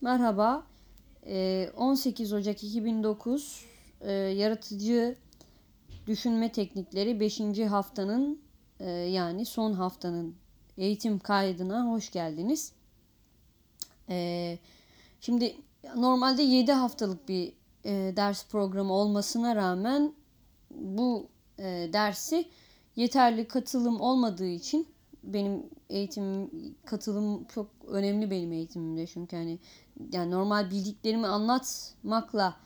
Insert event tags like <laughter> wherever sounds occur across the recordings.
Merhaba. 18 Ocak 2009 Yaratıcı Düşünme Teknikleri 5. haftanın yani son haftanın eğitim kaydına hoş geldiniz. Şimdi normalde 7 haftalık bir ders programı olmasına rağmen bu dersi yeterli katılım olmadığı için benim eğitim katılım çok önemli benim eğitimimde. Çünkü hani yani normal bildiklerimi anlatmakla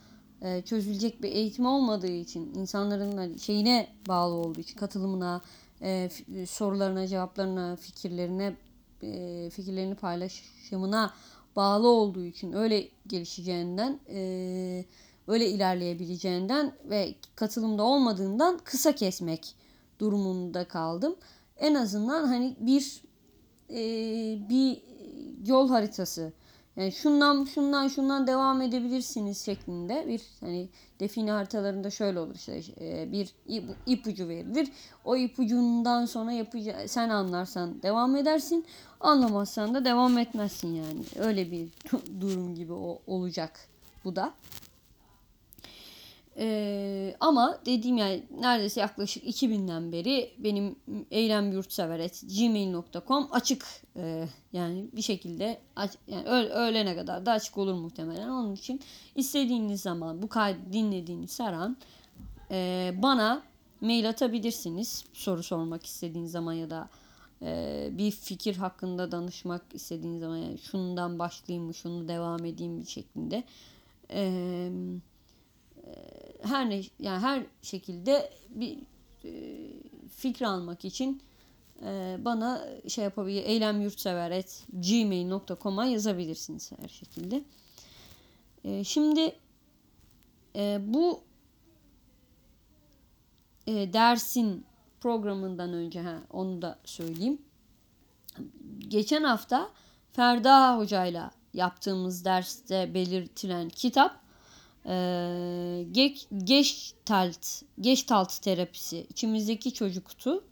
e, çözülecek bir eğitim olmadığı için insanların hani şeyine bağlı olduğu için katılımına e, sorularına cevaplarına fikirlerine e, fikirlerini paylaşımına bağlı olduğu için öyle gelişeceğinden e, öyle ilerleyebileceğinden ve katılımda olmadığından kısa kesmek durumunda kaldım en azından hani bir e, bir yol haritası yani şundan şundan şundan devam edebilirsiniz şeklinde bir hani define haritalarında şöyle olur işte e, bir ipucu verilir. O ipucundan sonra yapacağı sen anlarsan devam edersin. Anlamazsan da devam etmezsin yani. Öyle bir durum gibi o, olacak bu da. Ee, ama dediğim yani neredeyse yaklaşık 2000'den beri benim eylem yurtsever gmail.com açık. Ee, yani bir şekilde aç, yani öğlene kadar da açık olur muhtemelen. Onun için istediğiniz zaman bu kaydı dinlediğiniz her an e, bana mail atabilirsiniz. Soru sormak istediğiniz zaman ya da e, bir fikir hakkında danışmak istediğiniz zaman yani şundan başlayayım mı şunu devam edeyim mi şeklinde. Eee her ne yani her şekilde bir e, fikir almak için e, bana şey yapabilir eylem yurtsever et gmail.com'a yazabilirsiniz her şekilde. E, şimdi e, bu e, dersin programından önce ha, onu da söyleyeyim. Geçen hafta Ferda hocayla yaptığımız derste belirtilen kitap e, geç, geçtalt, geçtalt terapisi içimizdeki çocuktu.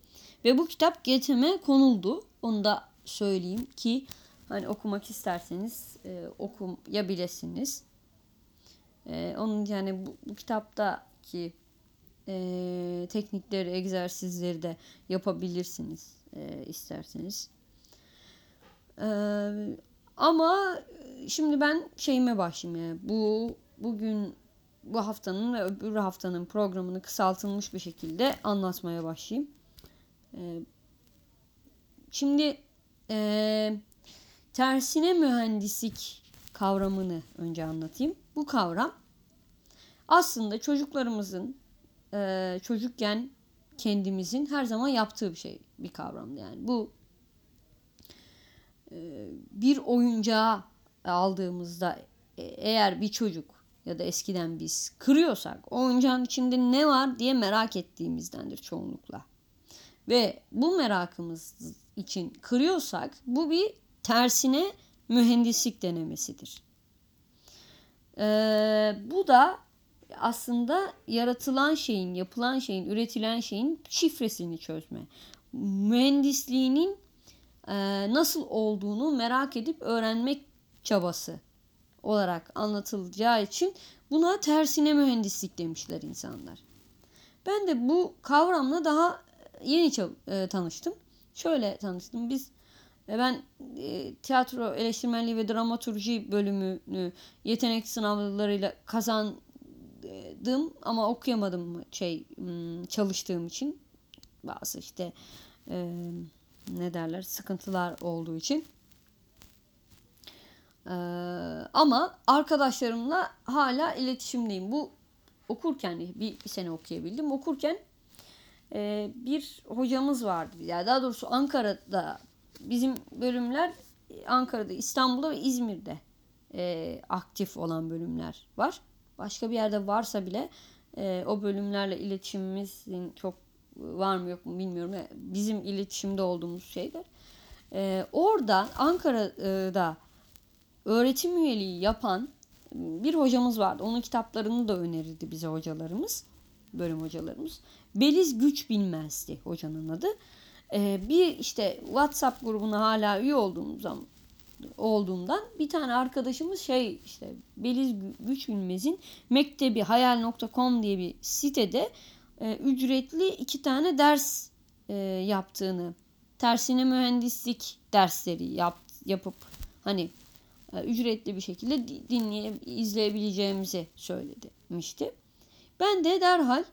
Ve bu kitap GET'ime konuldu. Onu da söyleyeyim ki hani okumak isterseniz e, okuyabilirsiniz. E, onun yani bu, bu kitaptaki e, teknikleri, egzersizleri de yapabilirsiniz e, isterseniz. E, ama şimdi ben şeyime başlayayım. Bu bugün bu haftanın ve öbür haftanın programını kısaltılmış bir şekilde anlatmaya başlayayım. Ee, şimdi e, tersine mühendislik kavramını önce anlatayım. Bu kavram aslında çocuklarımızın e, çocukken kendimizin her zaman yaptığı bir şey, bir kavram yani. Bu e, bir oyuncağı aldığımızda e, eğer bir çocuk ya da eskiden biz kırıyorsak o oyuncağın içinde ne var diye merak ettiğimizdendir çoğunlukla. Ve bu merakımız için kırıyorsak bu bir tersine mühendislik denemesidir. Ee, bu da aslında yaratılan şeyin, yapılan şeyin, üretilen şeyin şifresini çözme. Mühendisliğinin e, nasıl olduğunu merak edip öğrenmek çabası olarak anlatılacağı için buna tersine mühendislik demişler insanlar. Ben de bu kavramla daha yeni e, tanıştım. Şöyle tanıştım. Biz e, ben e, tiyatro eleştirmenliği ve dramaturji bölümünü yetenek sınavlarıyla kazandım ama okuyamadım şey hmm, çalıştığım için bazı işte e, ne derler sıkıntılar olduğu için. Ee, ama arkadaşlarımla hala iletişimdeyim. Bu okurken bir, bir sene okuyabildim. Okurken e, bir hocamız vardı. Yani daha doğrusu Ankara'da bizim bölümler Ankara'da, İstanbul'da ve İzmir'de e, aktif olan bölümler var. Başka bir yerde varsa bile e, o bölümlerle iletişimimizin çok var mı yok mu bilmiyorum. Bizim iletişimde olduğumuz şeyler. E, orada Ankara'da öğretim üyeliği yapan bir hocamız vardı. Onun kitaplarını da önerirdi bize hocalarımız, bölüm hocalarımız. Beliz Güç Bilmezdi hocanın adı. Ee, bir işte WhatsApp grubuna hala üye olduğumuz zaman olduğumdan bir tane arkadaşımız şey işte Beliz Güç Bilmez'in mektebi hayal.com diye bir sitede e, ücretli iki tane ders e, yaptığını tersine mühendislik dersleri yap, yapıp hani ücretli bir şekilde dinleye izleyebileceğimizi söylemişti. Ben de derhal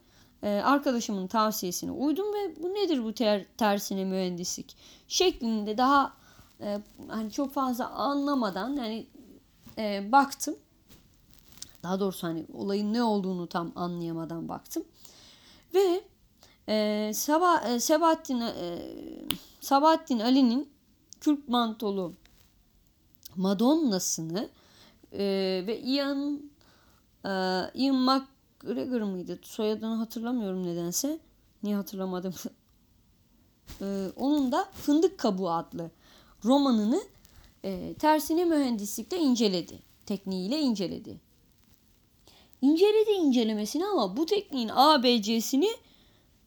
e, arkadaşımın tavsiyesine uydum ve bu nedir bu ter, tersine mühendislik şeklinde daha e, hani çok fazla anlamadan yani e, baktım. Daha doğrusu hani olayın ne olduğunu tam anlayamadan baktım. Ve e, Sabah, e, Sebahattin e, Sabahattin Ali'nin Kürk mantolu Madonna'sını e, ve Ian e, Ian McGregor mıydı? Soyadını hatırlamıyorum nedense. Niye hatırlamadım? <laughs> e, onun da Fındık Kabuğu adlı romanını e, tersine mühendislikte inceledi. Tekniğiyle inceledi. İnceledi incelemesini ama bu tekniğin ABC'sini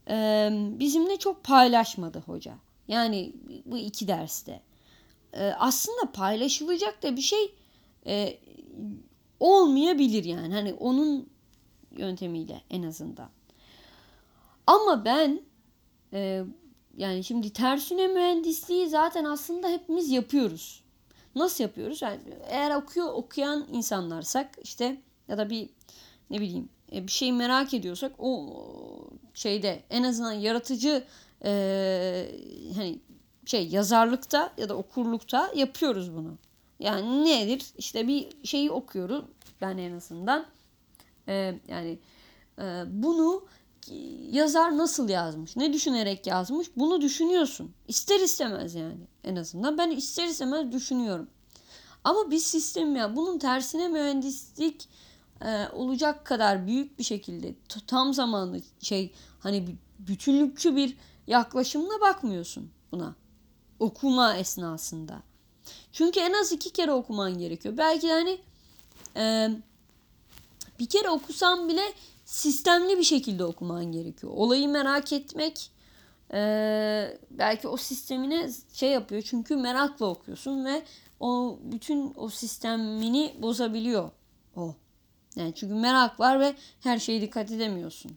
e, bizimle çok paylaşmadı hoca. Yani bu iki derste. E, aslında paylaşılacak da bir şey e, olmayabilir yani. Hani onun yöntemiyle en azından. Ama ben e, yani şimdi tersine mühendisliği zaten aslında hepimiz yapıyoruz. Nasıl yapıyoruz? Yani eğer okuyor okuyan insanlarsak işte ya da bir ne bileyim e, bir şey merak ediyorsak o şeyde en azından yaratıcı e, hani şey yazarlıkta ya da okurlukta yapıyoruz bunu. Yani nedir? İşte bir şeyi okuyoruz ben en azından. E, yani e, bunu yazar nasıl yazmış, ne düşünerek yazmış bunu düşünüyorsun. İster istemez yani en azından. Ben ister istemez düşünüyorum. Ama bir sistem ya bunun tersine mühendislik e, olacak kadar büyük bir şekilde tam zamanlı şey hani bütünlükçü bir yaklaşımla bakmıyorsun buna. Okuma esnasında. Çünkü en az iki kere okuman gerekiyor. Belki de hani e, bir kere okusan bile sistemli bir şekilde okuman gerekiyor. Olayı merak etmek e, belki o sistemine şey yapıyor. Çünkü merakla okuyorsun ve o bütün o sistemini bozabiliyor o. Yani çünkü merak var ve her şeye dikkat edemiyorsun.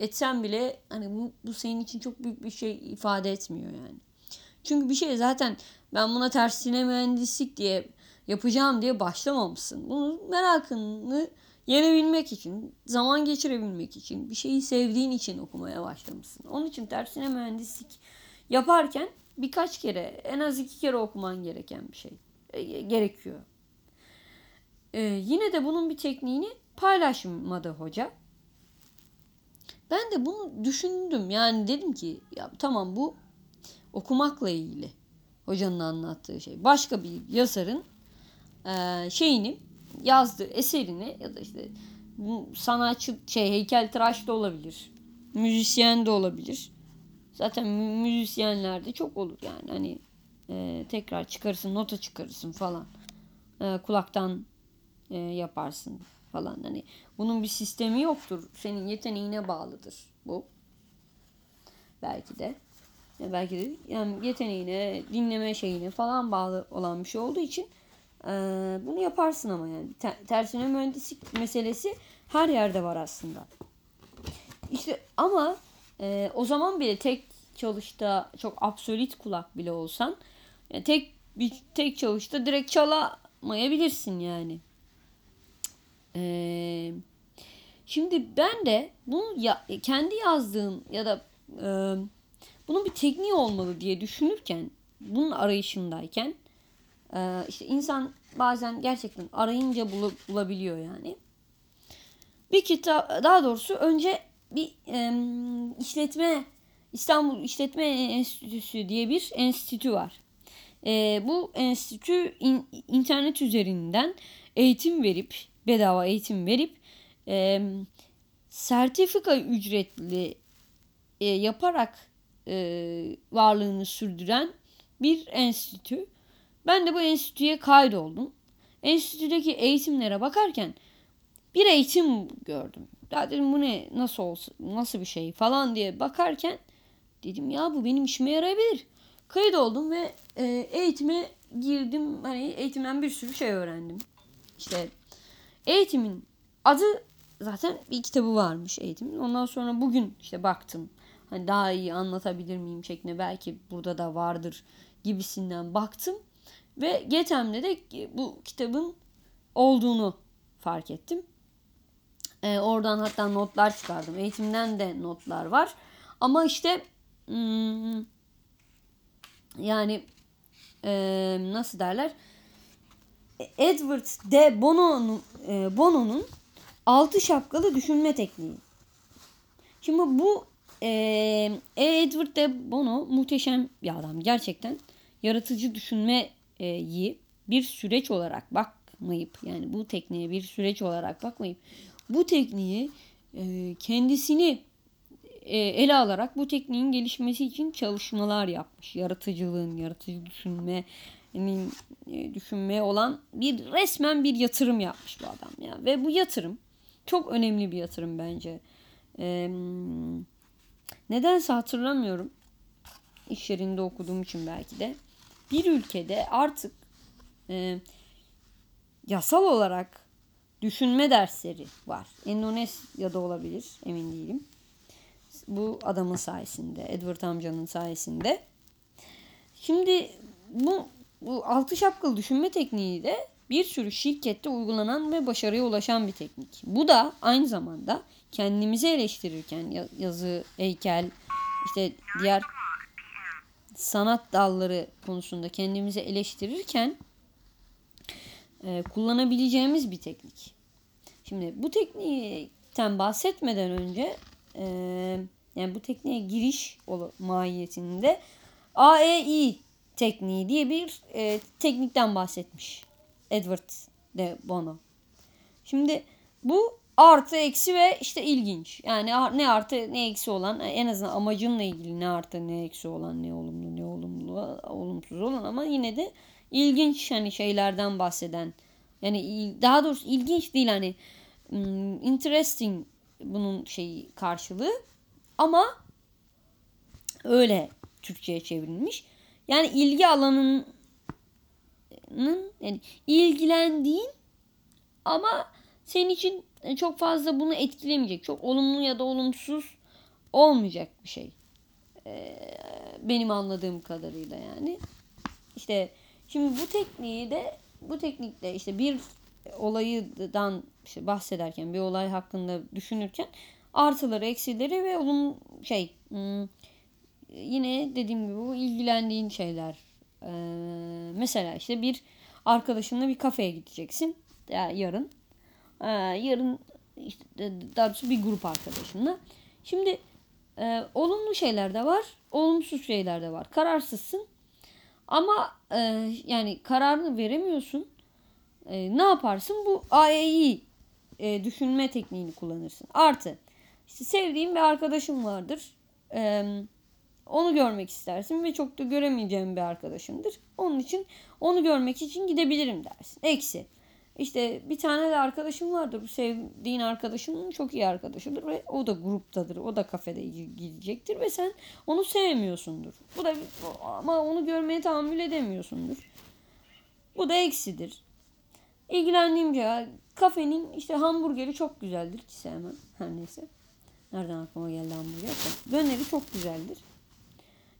Etsen bile hani bu, bu senin için çok büyük bir şey ifade etmiyor yani. Çünkü bir şey zaten ben buna tersine mühendislik diye yapacağım diye başlamamışsın. Bunu merakını yenebilmek için, zaman geçirebilmek için, bir şeyi sevdiğin için okumaya başlamışsın. Onun için tersine mühendislik yaparken birkaç kere, en az iki kere okuman gereken bir şey e, gerekiyor. E, yine de bunun bir tekniğini paylaşmadı hoca. Ben de bunu düşündüm. Yani dedim ki ya tamam bu okumakla ilgili hocanın anlattığı şey. Başka bir yazarın e, şeyini yazdığı eserini ya da işte sanatçı şey heykel tıraş da olabilir. Müzisyen de olabilir. Zaten müzisyenlerde çok olur yani hani e, tekrar çıkarırsın nota çıkarırsın falan. E, kulaktan e, yaparsın falan. Hani bunun bir sistemi yoktur. Senin yeteneğine bağlıdır bu. Belki de. Ya belki de yani yeteneğine, dinleme şeyine falan bağlı olan bir şey olduğu için e, bunu yaparsın ama yani tersine mühendislik meselesi her yerde var aslında. İşte ama e, o zaman bile tek çalışta çok absolut kulak bile olsan yani tek bir tek çalışta direkt çalamayabilirsin yani. Ee, şimdi ben de bunu ya, kendi yazdığım ya da e, bunun bir tekniği olmalı diye düşünürken bunun arayışındayken e, işte insan bazen gerçekten arayınca bul, bulabiliyor yani. Bir kitap daha doğrusu önce bir e, işletme İstanbul İşletme Enstitüsü diye bir enstitü var. E, bu enstitü in, internet üzerinden eğitim verip bedava eğitim verip sertifika ücretli e, yaparak e, varlığını sürdüren bir enstitü. Ben de bu enstitüye kaydoldum. Enstitüdeki eğitimlere bakarken bir eğitim gördüm. Ya dedim bu ne nasıl olsun nasıl bir şey falan diye bakarken dedim ya bu benim işime yarayabilir. Kayıt oldum ve e, eğitime girdim hani eğitimden bir sürü şey öğrendim. İşte eğitimin adı zaten bir kitabı varmış eğitimin. Ondan sonra bugün işte baktım. Hani daha iyi anlatabilir miyim şeklinde belki burada da vardır gibisinden baktım. Ve Getem'de de bu kitabın olduğunu fark ettim. Ee, oradan hatta notlar çıkardım. Eğitimden de notlar var. Ama işte hmm, yani e, nasıl derler? Edward de Bono'nun e, Bono'nun altı şapkalı düşünme tekniği. Şimdi bu e, Edward de Bono muhteşem bir adam. Gerçekten yaratıcı düşünmeyi bir süreç olarak bakmayıp yani bu tekniğe bir süreç olarak bakmayıp bu tekniği e, kendisini e, ele alarak bu tekniğin gelişmesi için çalışmalar yapmış. Yaratıcılığın, yaratıcı düşünme yani, e, düşünmeye olan bir resmen bir yatırım yapmış bu adam ya. Ve bu yatırım çok önemli bir yatırım bence. Ee, nedense hatırlamıyorum. İş yerinde okuduğum için belki de. Bir ülkede artık e, yasal olarak düşünme dersleri var. Endonezya'da olabilir emin değilim. Bu adamın sayesinde, Edward amcanın sayesinde. Şimdi bu, bu altı şapkalı düşünme tekniği de bir sürü şirkette uygulanan ve başarıya ulaşan bir teknik. Bu da aynı zamanda kendimizi eleştirirken yazı, heykel, işte diğer sanat dalları konusunda kendimizi eleştirirken e, kullanabileceğimiz bir teknik. Şimdi bu teknikten bahsetmeden önce e, yani bu tekniğe giriş mahiyetinde AEI tekniği diye bir e, teknikten bahsetmiş Edward de Bono. Şimdi bu artı eksi ve işte ilginç. Yani ne artı ne eksi olan en azından amacımla ilgili ne artı ne eksi olan ne olumlu ne olumlu olumsuz olan ama yine de ilginç hani şeylerden bahseden yani daha doğrusu ilginç değil hani hmm, interesting bunun şeyi karşılığı ama öyle Türkçe'ye çevrilmiş. Yani ilgi alanının yani ilgilendiğin ama senin için çok fazla bunu etkilemeyecek. Çok olumlu ya da olumsuz olmayacak bir şey. Ee, benim anladığım kadarıyla yani. İşte şimdi bu tekniği de bu teknikle işte bir olaydan işte bahsederken bir olay hakkında düşünürken artıları, eksileri ve olum şey hmm, yine dediğim gibi bu ilgilendiğin şeyler. Ee, mesela işte bir arkadaşınla bir kafeye gideceksin. Yani yarın. Ee, yarın işte daha doğrusu bir grup arkadaşınla. Şimdi e, olumlu şeyler de var. Olumsuz şeyler de var. Kararsızsın. Ama e, yani kararını veremiyorsun. E, ne yaparsın? Bu AEI e, düşünme tekniğini kullanırsın. Artı işte sevdiğin bir arkadaşım vardır. E, onu görmek istersin ve çok da göremeyeceğim bir arkadaşımdır. Onun için onu görmek için gidebilirim dersin. Eksi. İşte bir tane de arkadaşım vardır. Bu sevdiğin arkadaşının çok iyi arkadaşıdır ve o da gruptadır. O da kafede gidecektir ve sen onu sevmiyorsundur. Bu da ama onu görmeye tahammül edemiyorsundur. Bu da eksidir. İlgilendiğimce kafenin işte hamburgeri çok güzeldir ki sevmem. Her neyse. Nereden aklıma geldi hamburger? Döneri çok güzeldir.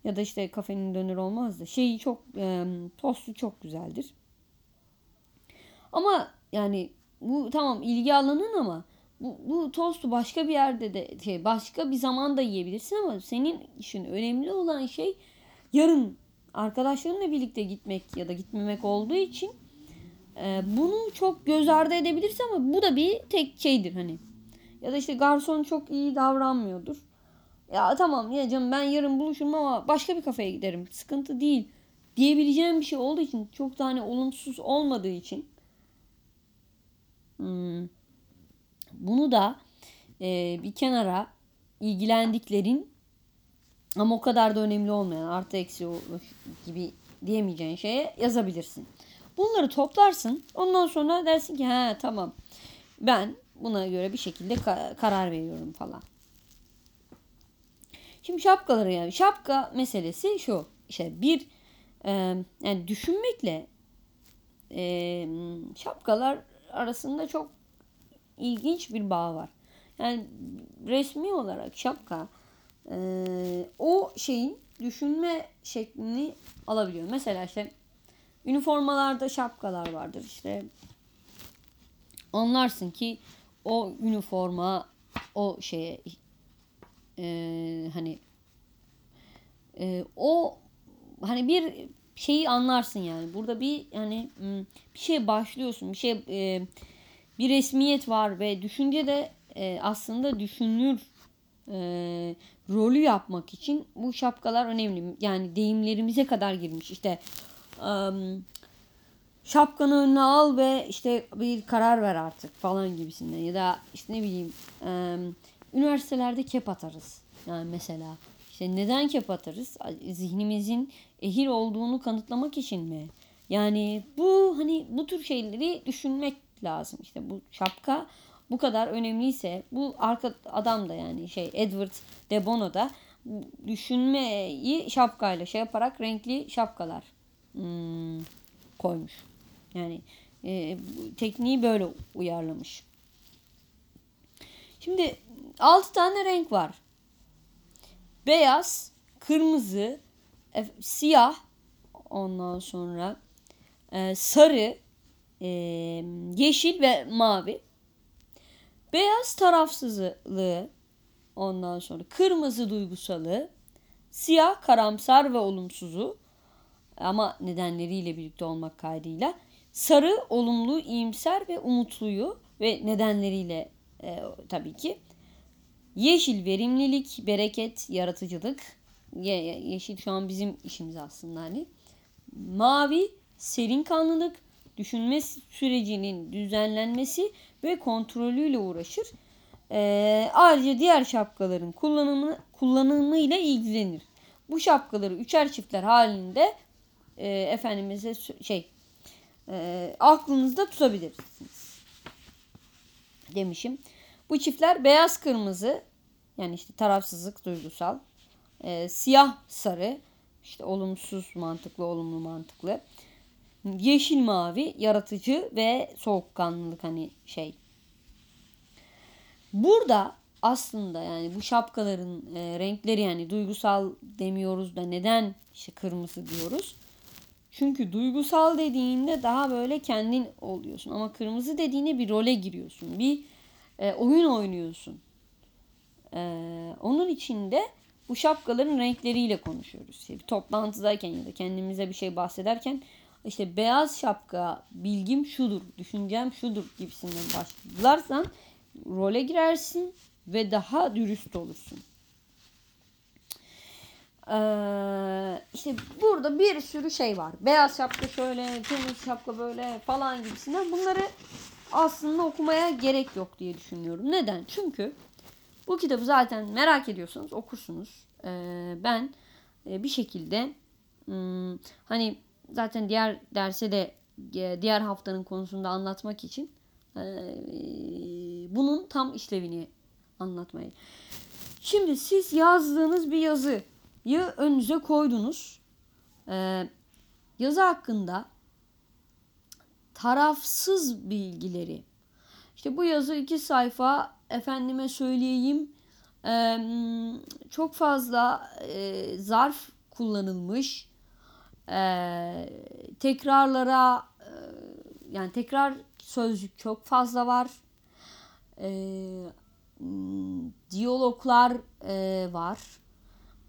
Ya da işte kafenin döner olmaz da şeyi çok e, tostu çok güzeldir. Ama yani bu tamam ilgi alanın ama bu, bu tostu başka bir yerde de şey başka bir zaman da yiyebilirsin ama senin için önemli olan şey yarın arkadaşlarınla birlikte gitmek ya da gitmemek olduğu için e, bunu çok göz ardı edebilirsin ama bu da bir tek şeydir hani. Ya da işte garson çok iyi davranmıyordur. Ya tamam ya canım ben yarın buluşurum ama başka bir kafeye giderim. Sıkıntı değil. Diyebileceğim bir şey olduğu için çok tane hani olumsuz olmadığı için. Bunu da e, bir kenara ilgilendiklerin ama o kadar da önemli olmayan artı eksi gibi diyemeyeceğin şeye yazabilirsin. Bunları toplarsın. Ondan sonra dersin ki ha tamam ben buna göre bir şekilde ka- karar veriyorum falan. Şimdi şapkaları yani şapka meselesi şu. İşte bir e, yani düşünmekle e, şapkalar arasında çok ilginç bir bağ var. Yani resmi olarak şapka e, o şeyin düşünme şeklini alabiliyor. Mesela işte üniformalarda şapkalar vardır işte. Anlarsın ki o üniforma o şeye e, hani e, o hani bir şeyi anlarsın yani. Burada bir yani bir şey başlıyorsun. Bir şey e, bir resmiyet var ve düşünce de e, aslında düşünür e, rolü yapmak için bu şapkalar önemli. Yani deyimlerimize kadar girmiş. İşte um, şapkanı önüne al ve işte bir karar ver artık falan gibisinden. Ya da işte ne bileyim um, üniversitelerde kep atarız. Yani mesela işte neden kep atarız? Zihnimizin ehil olduğunu kanıtlamak için mi? Yani bu hani bu tür şeyleri düşünmek lazım. İşte bu şapka bu kadar önemliyse bu arka adam da yani şey Edward de Bono da düşünmeyi şapkayla şey yaparak renkli şapkalar hmm, koymuş. Yani e, tekniği böyle uyarlamış. Şimdi 6 tane renk var. Beyaz, kırmızı, e, siyah, ondan sonra e, sarı, e, yeşil ve mavi. Beyaz tarafsızlığı, ondan sonra kırmızı duygusalı, siyah karamsar ve olumsuzu ama nedenleriyle birlikte olmak kaydıyla, sarı olumlu, iyimser ve umutluyu ve nedenleriyle e, tabii ki. Yeşil verimlilik, bereket, yaratıcılık. Ye, yeşil şu an bizim işimiz aslında hani. Mavi serin kanlılık, düşünme sürecinin düzenlenmesi ve kontrolüyle uğraşır. Ee, ayrıca diğer şapkaların kullanımı kullanımıyla ilgilenir. Bu şapkaları üçer çiftler halinde e, efendimize şey e, aklınızda tutabilirsiniz. Demişim. Bu çiftler beyaz kırmızı yani işte tarafsızlık duygusal, e, siyah sarı işte olumsuz mantıklı olumlu mantıklı yeşil mavi yaratıcı ve soğukkanlılık hani şey. Burada aslında yani bu şapkaların e, renkleri yani duygusal demiyoruz da neden işte kırmızı diyoruz? Çünkü duygusal dediğinde daha böyle kendin oluyorsun ama kırmızı dediğinde bir role giriyorsun. Bir e, oyun oynuyorsun. E, onun içinde bu şapkaların renkleriyle konuşuyoruz. İşte bir toplantıdayken ya da kendimize bir şey bahsederken işte beyaz şapka bilgim şudur, düşüncem şudur gibisinden başlarsan role girersin ve daha dürüst olursun. Ee, işte burada bir sürü şey var. Beyaz şapka şöyle, kırmızı şapka böyle falan gibisinden. Bunları aslında okumaya gerek yok diye düşünüyorum. Neden? Çünkü bu kitabı zaten merak ediyorsanız okursunuz. Ee, ben e, bir şekilde hmm, hani zaten diğer derse de e, diğer haftanın konusunda anlatmak için e, bunun tam işlevini anlatmayı. Şimdi siz yazdığınız bir yazıyı önünüze koydunuz. E, yazı hakkında tarafsız bilgileri. İşte bu yazı iki sayfa efendime söyleyeyim çok fazla zarf kullanılmış e, tekrarlara e, yani tekrar sözcük çok fazla var. E, diyaloglar e, var.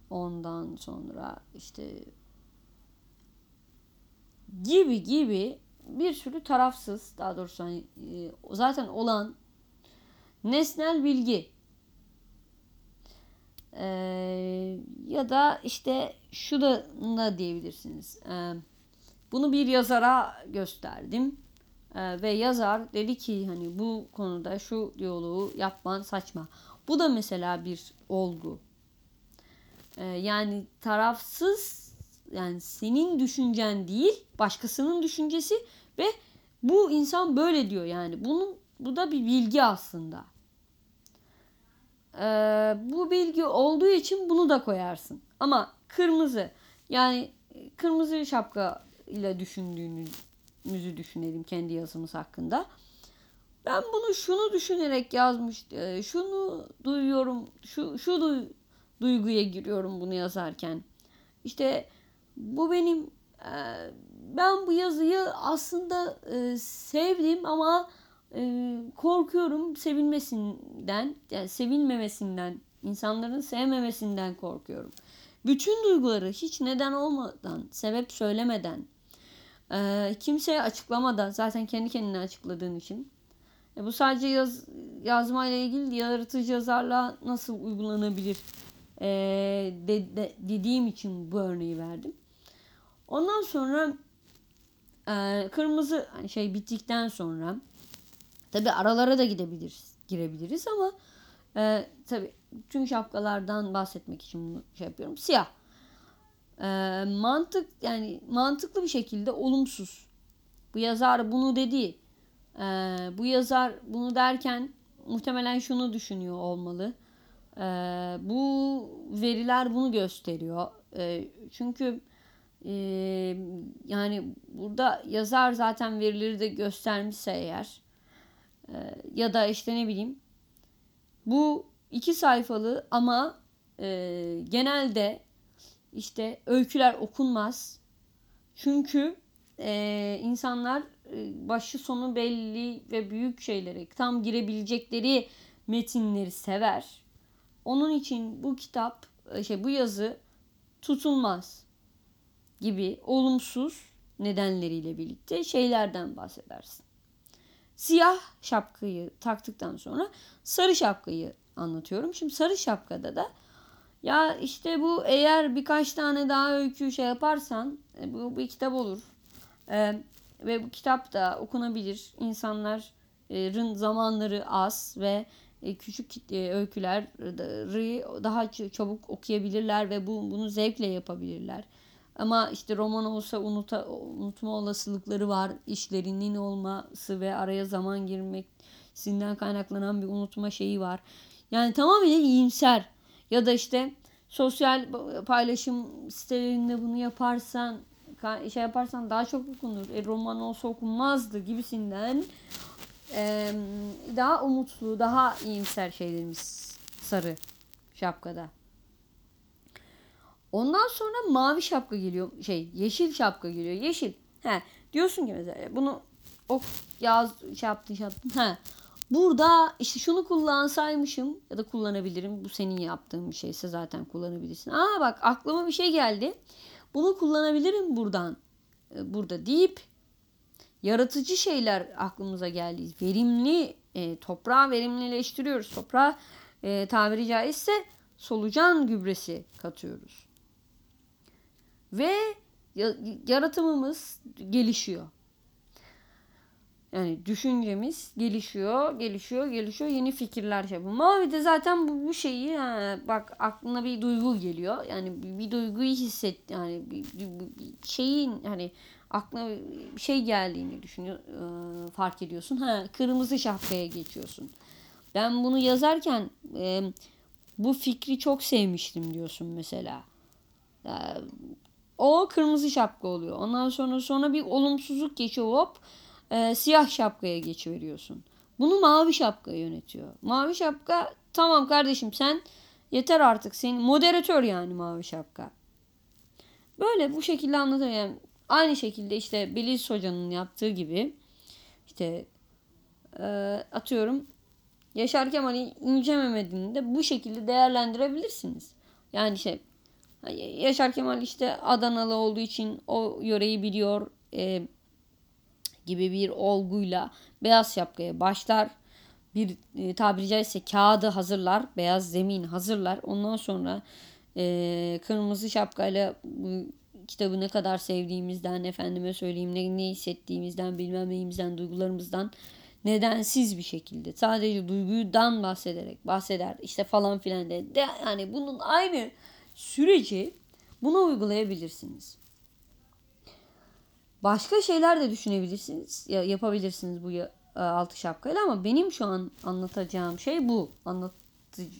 Ondan sonra işte gibi gibi bir sürü tarafsız daha doğrusu hani e, zaten olan nesnel bilgi ee, ya da işte şu da ne diyebilirsiniz. Ee, bunu bir yazara gösterdim. Ee, ve yazar dedi ki hani bu konuda şu diyaloğu yapman saçma. Bu da mesela bir olgu. Ee, yani tarafsız yani senin düşüncen değil başkasının düşüncesi ve bu insan böyle diyor yani. Bunun bu da bir bilgi aslında. Ee, bu bilgi olduğu için bunu da koyarsın. Ama kırmızı yani kırmızı şapka ile düşündüğümüzü düşünelim kendi yazımız hakkında. Ben bunu şunu düşünerek yazmış, e, şunu duyuyorum, şu şu du- duyguya giriyorum bunu yazarken. İşte bu benim e, ben bu yazıyı aslında e, sevdim ama e, korkuyorum sevilmesinden, yani sevilmemesinden, insanların sevmemesinden korkuyorum. Bütün duyguları hiç neden olmadan, sebep söylemeden, e, kimseye açıklamadan, zaten kendi kendine açıkladığın için. E, bu sadece yaz, yazmayla ilgili yaratıcı yazarlığa nasıl uygulanabilir e, de, de, dediğim için bu örneği verdim. Ondan sonra e, kırmızı hani şey bittikten sonra tabi aralara da gidebiliriz, girebiliriz ama e, tabi tüm şapkalardan bahsetmek için bunu şey yapıyorum. Siyah. E, mantık yani mantıklı bir şekilde olumsuz. Bu yazar bunu dedi. E, bu yazar bunu derken muhtemelen şunu düşünüyor olmalı. E, bu veriler bunu gösteriyor. E, çünkü yani burada yazar zaten verileri de göstermişse eğer ya da işte ne bileyim bu iki sayfalı ama e, genelde işte öyküler okunmaz. Çünkü e, insanlar e, başı sonu belli ve büyük şeyleri tam girebilecekleri metinleri sever. Onun için bu kitap şey bu yazı tutulmaz gibi olumsuz nedenleriyle birlikte şeylerden bahsedersin. Siyah şapkayı taktıktan sonra sarı şapkayı anlatıyorum. Şimdi sarı şapkada da ya işte bu eğer birkaç tane daha öykü şey yaparsan e, bu bir kitap olur. Ee, ve bu kitap da okunabilir. İnsanların zamanları az ve e, küçük e, öyküleri daha çabuk okuyabilirler ve bu, bunu zevkle yapabilirler. Ama işte roman olsa unuta, unutma olasılıkları var. İşlerinin olması ve araya zaman girmesinden kaynaklanan bir unutma şeyi var. Yani tamamen iyimser. Ya da işte sosyal paylaşım sitelerinde bunu yaparsan şey yaparsan daha çok okunur. E, roman olsa okunmazdı gibisinden e, daha umutlu, daha iyimser şeylerimiz sarı şapkada. Ondan sonra mavi şapka geliyor. Şey yeşil şapka geliyor. Yeşil. He, diyorsun ki mesela bunu ok yaz şey yaptın şey yaptın. He. Burada işte şunu kullansaymışım ya da kullanabilirim. Bu senin yaptığın bir şeyse zaten kullanabilirsin. Aa bak aklıma bir şey geldi. Bunu kullanabilirim buradan. E, burada deyip yaratıcı şeyler aklımıza geldi. Verimli e, toprağı verimlileştiriyoruz. Toprağa e, tabiri caizse solucan gübresi katıyoruz. Ve yaratımımız gelişiyor. Yani düşüncemiz gelişiyor, gelişiyor, gelişiyor. Yeni fikirler şey yapıyor. Mavi de zaten bu, bu şeyi ha, bak aklına bir duygu geliyor. Yani bir, bir duyguyu hisset yani bir, bir, bir şeyin hani aklına bir şey geldiğini düşünüyor e, fark ediyorsun. Ha kırmızı şapkaya geçiyorsun. Ben bunu yazarken e, bu fikri çok sevmiştim diyorsun mesela. Yani, o kırmızı şapka oluyor. Ondan sonra sonra bir olumsuzluk geçiyor hop e, siyah şapkaya geçiveriyorsun. Bunu mavi şapka yönetiyor. Mavi şapka tamam kardeşim sen yeter artık senin moderatör yani mavi şapka. Böyle bu şekilde anlatıyor. Yani aynı şekilde işte Beliz Hoca'nın yaptığı gibi işte e, atıyorum Yaşar Kemal'i İnce de bu şekilde değerlendirebilirsiniz. Yani şey Yaşar Kemal işte Adanalı olduğu için o yöreyi biliyor. E, gibi bir olguyla beyaz şapkaya başlar. Bir e, tabiri caizse kağıdı hazırlar. Beyaz zemin hazırlar. Ondan sonra e, kırmızı şapkayla bu kitabı ne kadar sevdiğimizden, efendime söyleyeyim ne, ne hissettiğimizden, bilmem neyimizden, duygularımızdan nedensiz bir şekilde sadece duygudan bahsederek bahseder işte falan filan de, de yani bunun aynı süreci buna uygulayabilirsiniz. Başka şeyler de düşünebilirsiniz, ya yapabilirsiniz bu e, altı şapkayla ama benim şu an anlatacağım şey bu. Anlat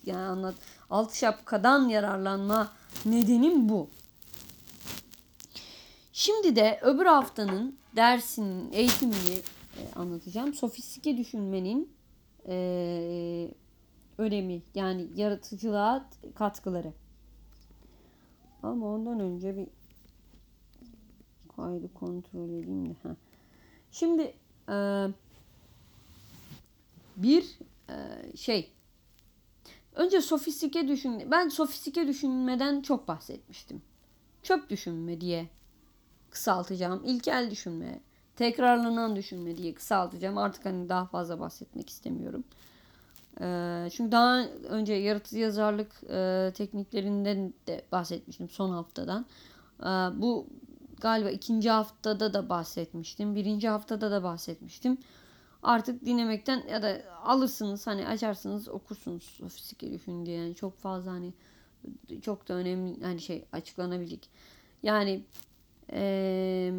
yani anlat altı şapkadan yararlanma nedenim bu. Şimdi de öbür haftanın dersinin eğitimini e, anlatacağım. Sofistike düşünmenin e, önemi yani yaratıcılığa katkıları. Ama ondan önce bir kaydı kontrol edeyim de. Heh. Şimdi e, bir e, şey önce sofistike düşün ben sofistike düşünmeden çok bahsetmiştim. Çöp düşünme diye kısaltacağım. İlkel düşünme, tekrarlanan düşünme diye kısaltacağım. Artık hani daha fazla bahsetmek istemiyorum. Ee, çünkü daha önce yaratıcı yazarlık e, tekniklerinden de bahsetmiştim son haftadan. Ee, bu galiba ikinci haftada da bahsetmiştim. Birinci haftada da bahsetmiştim. Artık dinlemekten ya da alırsınız hani açarsınız okursunuz sofistike düşünce yani çok fazla hani çok da önemli hani şey açıklanabilecek. Yani ee,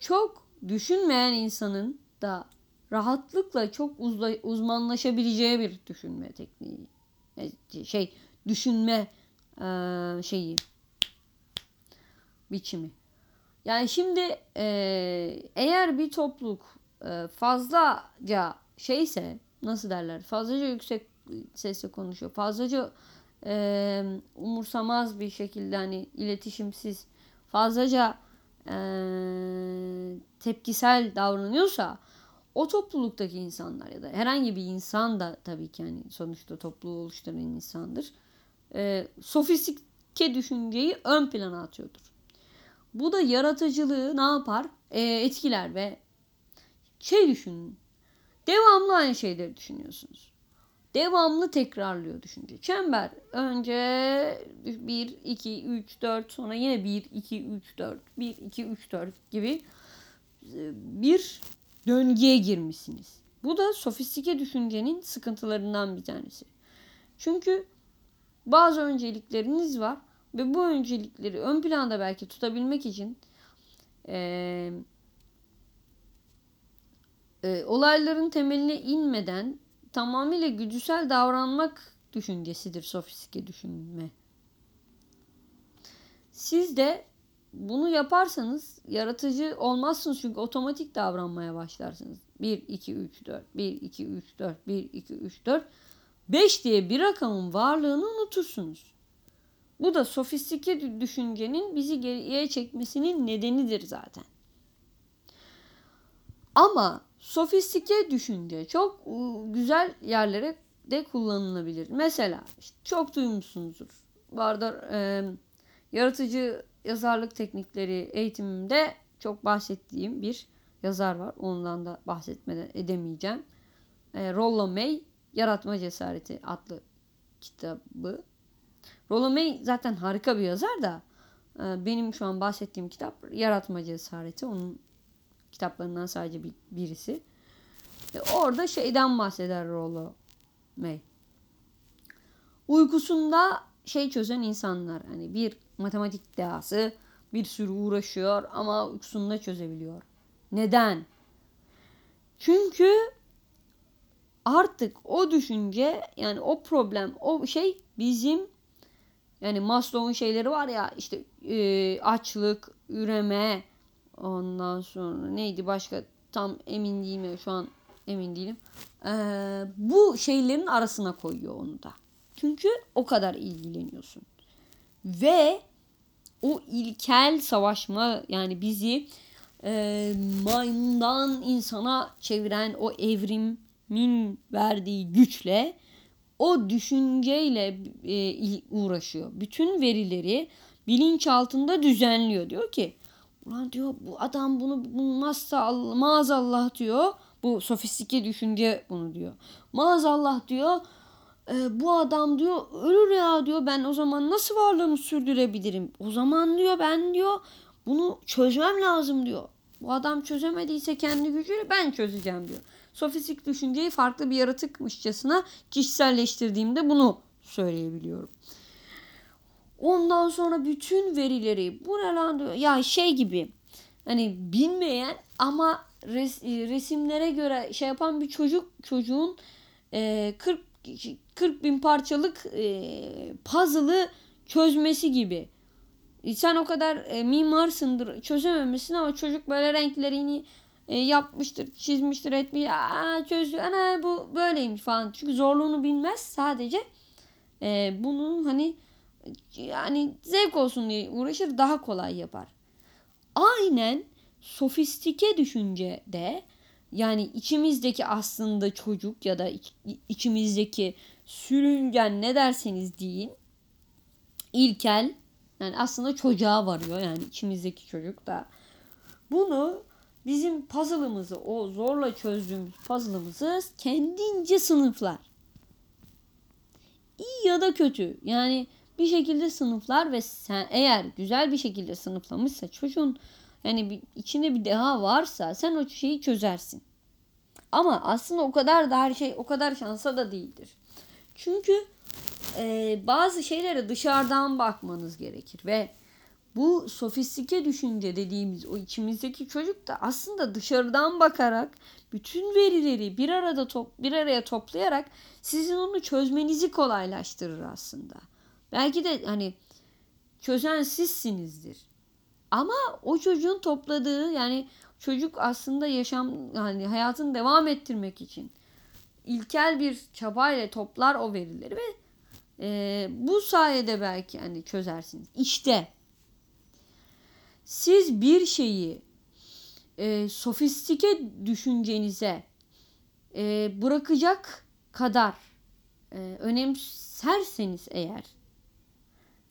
çok düşünmeyen insanın da rahatlıkla çok uzla, uzmanlaşabileceği bir düşünme tekniği. Şey düşünme e, şeyi biçimi. Yani şimdi e, eğer bir topluluk e, fazlaca şeyse nasıl derler fazlaca yüksek sesle konuşuyor. Fazlaca e, umursamaz bir şekilde hani iletişimsiz fazlaca e, tepkisel davranıyorsa o topluluktaki insanlar ya da herhangi bir insan da tabii ki yani sonuçta topluluğu oluşturan insandır. E, sofistike düşünceyi ön plana atıyordur. Bu da yaratıcılığı ne yapar? E, etkiler ve şey düşünün. Devamlı aynı şeyleri düşünüyorsunuz. Devamlı tekrarlıyor düşünce. Çember önce 1, 2, 3, 4 sonra yine 1, 2, 3, 4, 1, 2, 3, 4 gibi bir döngüye girmişsiniz. Bu da sofistike düşüncenin sıkıntılarından bir tanesi. Çünkü bazı öncelikleriniz var ve bu öncelikleri ön planda belki tutabilmek için e, e, olayların temeline inmeden tamamıyla güdüsel davranmak düşüncesidir sofistike düşünme. Siz de bunu yaparsanız yaratıcı olmazsınız çünkü otomatik davranmaya başlarsınız. 1, 2, 3, 4, 1, 2, 3, 4, 1, 2, 3, 4, 5 diye bir rakamın varlığını unutursunuz. Bu da sofistike düşüncenin bizi geriye çekmesinin nedenidir zaten. Ama sofistike düşünce çok güzel yerlere de kullanılabilir. Mesela çok duymuşsunuzdur. Vardır e, yaratıcı yazarlık teknikleri eğitimimde çok bahsettiğim bir yazar var. Ondan da bahsetmeden edemeyeceğim. E, Rollo May Yaratma Cesareti adlı kitabı. Rollo May zaten harika bir yazar da e, benim şu an bahsettiğim kitap Yaratma Cesareti. Onun kitaplarından sadece bir, birisi. E, orada şeyden bahseder Rollo May. Uykusunda şey çözen insanlar. Hani bir matematik dehası bir sürü uğraşıyor ama uykusunda çözebiliyor. Neden? Çünkü artık o düşünce yani o problem o şey bizim yani Maslow'un şeyleri var ya işte e, açlık, üreme ondan sonra neydi başka tam emin değilim şu an emin değilim. Ee, bu şeylerin arasına koyuyor onu da. Çünkü o kadar ilgileniyorsun. Ve o ilkel savaşma yani bizi e, maymundan insana çeviren o evrimin verdiği güçle o düşünceyle e, uğraşıyor. Bütün verileri bilinç altında düzenliyor. Diyor ki ulan diyor bu adam bunu bulmazsa maazallah diyor. Bu sofistike düşünce bunu diyor. Maazallah diyor e, bu adam diyor ölür ya diyor ben o zaman nasıl varlığımı sürdürebilirim? O zaman diyor ben diyor bunu çözmem lazım diyor. Bu adam çözemediyse kendi gücüyle ben çözeceğim diyor. Sofistik düşünceyi farklı bir yaratıkmışçasına kişiselleştirdiğimde bunu söyleyebiliyorum. Ondan sonra bütün verileri bu ne lan diyor. Ya şey gibi hani bilmeyen ama res, resimlere göre şey yapan bir çocuk çocuğun e, 40 40 bin parçalık e, puzzle'ı çözmesi gibi. E, Sen o kadar e, mimarsındır çözememişsin ama çocuk böyle renklerini e, yapmıştır, çizmiştir, etmiş. Aa çözdü. Ana bu böyleymiş falan. Çünkü zorluğunu bilmez. Sadece e, bunu hani yani zevk olsun diye uğraşır daha kolay yapar. Aynen sofistike düşüncede yani içimizdeki aslında çocuk ya da iç- içimizdeki sürüngen ne derseniz deyin ilkel yani aslında çocuğa varıyor yani içimizdeki çocuk da bunu bizim puzzle'ımızı o zorla çözdüğümüz puzzle'ımızı kendince sınıflar. İyi ya da kötü yani bir şekilde sınıflar ve sen eğer güzel bir şekilde sınıflamışsa çocuğun yani bir, içinde bir deha varsa sen o şeyi çözersin. Ama aslında o kadar da her şey o kadar şansa da değildir. Çünkü e, bazı şeylere dışarıdan bakmanız gerekir ve bu sofistike düşünce dediğimiz o içimizdeki çocuk da aslında dışarıdan bakarak bütün verileri bir arada top, bir araya toplayarak sizin onu çözmenizi kolaylaştırır aslında. Belki de hani çözen sizsinizdir. Ama o çocuğun topladığı yani çocuk aslında yaşam yani hayatını devam ettirmek için ilkel bir çabayla toplar o verileri ve e, bu sayede belki hani çözersiniz. İşte siz bir şeyi e, sofistike düşüncenize e, bırakacak kadar e, önemserseniz eğer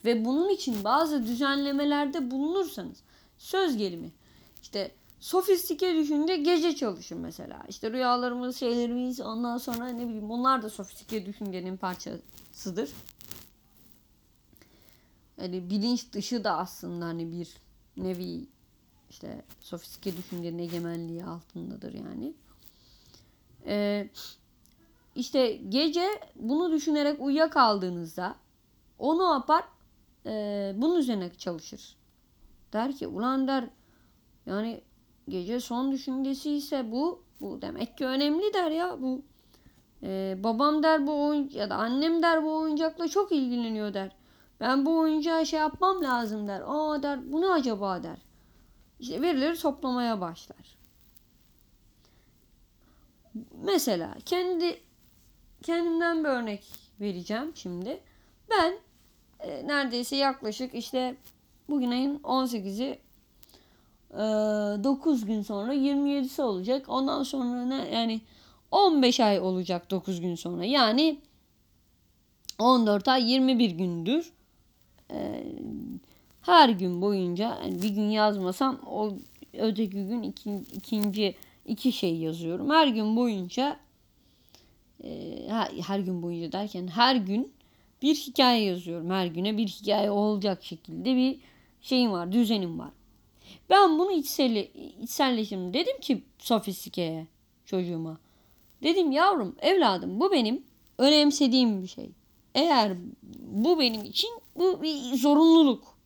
ve bunun için bazı düzenlemelerde bulunursanız söz gelimi işte sofistike düşünce gece çalışın mesela işte rüyalarımız şeylerimiz ondan sonra ne bileyim onlar da sofistike düşüncenin parçasıdır. Yani bilinç dışı da aslında hani bir nevi işte sofistike düşüncenin egemenliği altındadır yani. Ee, işte gece bunu düşünerek uyuyakaldığınızda o ne yapar? Ee, bunun üzerine çalışır. Der ki ulan der yani gece son düşüncesi ise bu. Bu demek ki önemli der ya bu. Ee, babam der bu oyun ya da annem der bu oyuncakla çok ilgileniyor der. Ben bu oyuncağa şey yapmam lazım der. Aa der bu ne acaba der. İşte verileri toplamaya başlar. Mesela kendi kendimden bir örnek vereceğim şimdi. Ben e, neredeyse yaklaşık işte bugün ayın 18'i e, 9 gün sonra 27'si olacak. Ondan sonra ne yani 15 ay olacak 9 gün sonra. Yani 14 ay 21 gündür. E, her gün boyunca yani bir gün yazmasam o öteki gün iki, ikinci iki şey yazıyorum. Her gün boyunca e, her, her gün boyunca derken her gün bir hikaye yazıyorum. Her güne bir hikaye olacak şekilde bir şeyim var, düzenim var. Ben bunu içsel, içselleştirdim. Dedim ki sofistikeye çocuğuma. Dedim yavrum, evladım bu benim önemsediğim bir şey. Eğer bu benim için bu bir zorunluluk.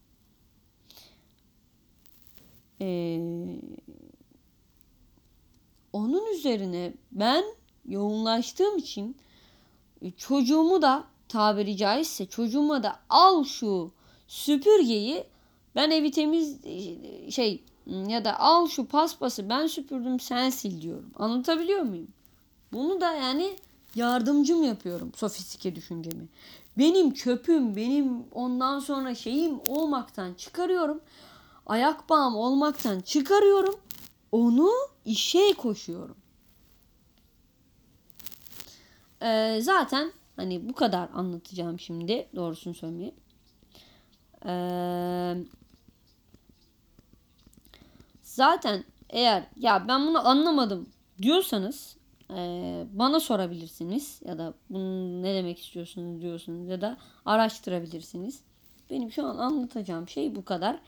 Ee, onun üzerine ben yoğunlaştığım için e, çocuğumu da tabiri caizse çocuğuma da al şu süpürgeyi ben evi temiz şey ya da al şu paspası ben süpürdüm sen sil diyorum. Anlatabiliyor muyum? Bunu da yani yardımcım yapıyorum sofistike düşüncemi. Benim çöpüm, benim ondan sonra şeyim olmaktan çıkarıyorum. Ayak bağım olmaktan çıkarıyorum. Onu işe koşuyorum. Ee, zaten hani bu kadar anlatacağım şimdi doğrusunu söylemeye. Ee, zaten eğer ya ben bunu anlamadım diyorsanız e, bana sorabilirsiniz ya da bunu ne demek istiyorsunuz diyorsunuz ya da araştırabilirsiniz. Benim şu an anlatacağım şey bu kadar.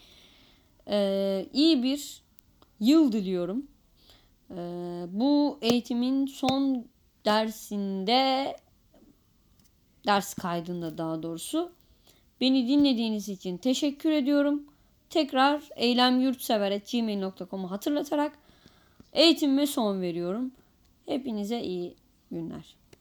Ee, iyi bir yıl diliyorum. Ee, bu eğitimin son dersinde ders kaydında daha doğrusu beni dinlediğiniz için teşekkür ediyorum. Tekrar eylemyurtsever.gmail.com'u hatırlatarak eğitimime son veriyorum. Hepinize iyi günler.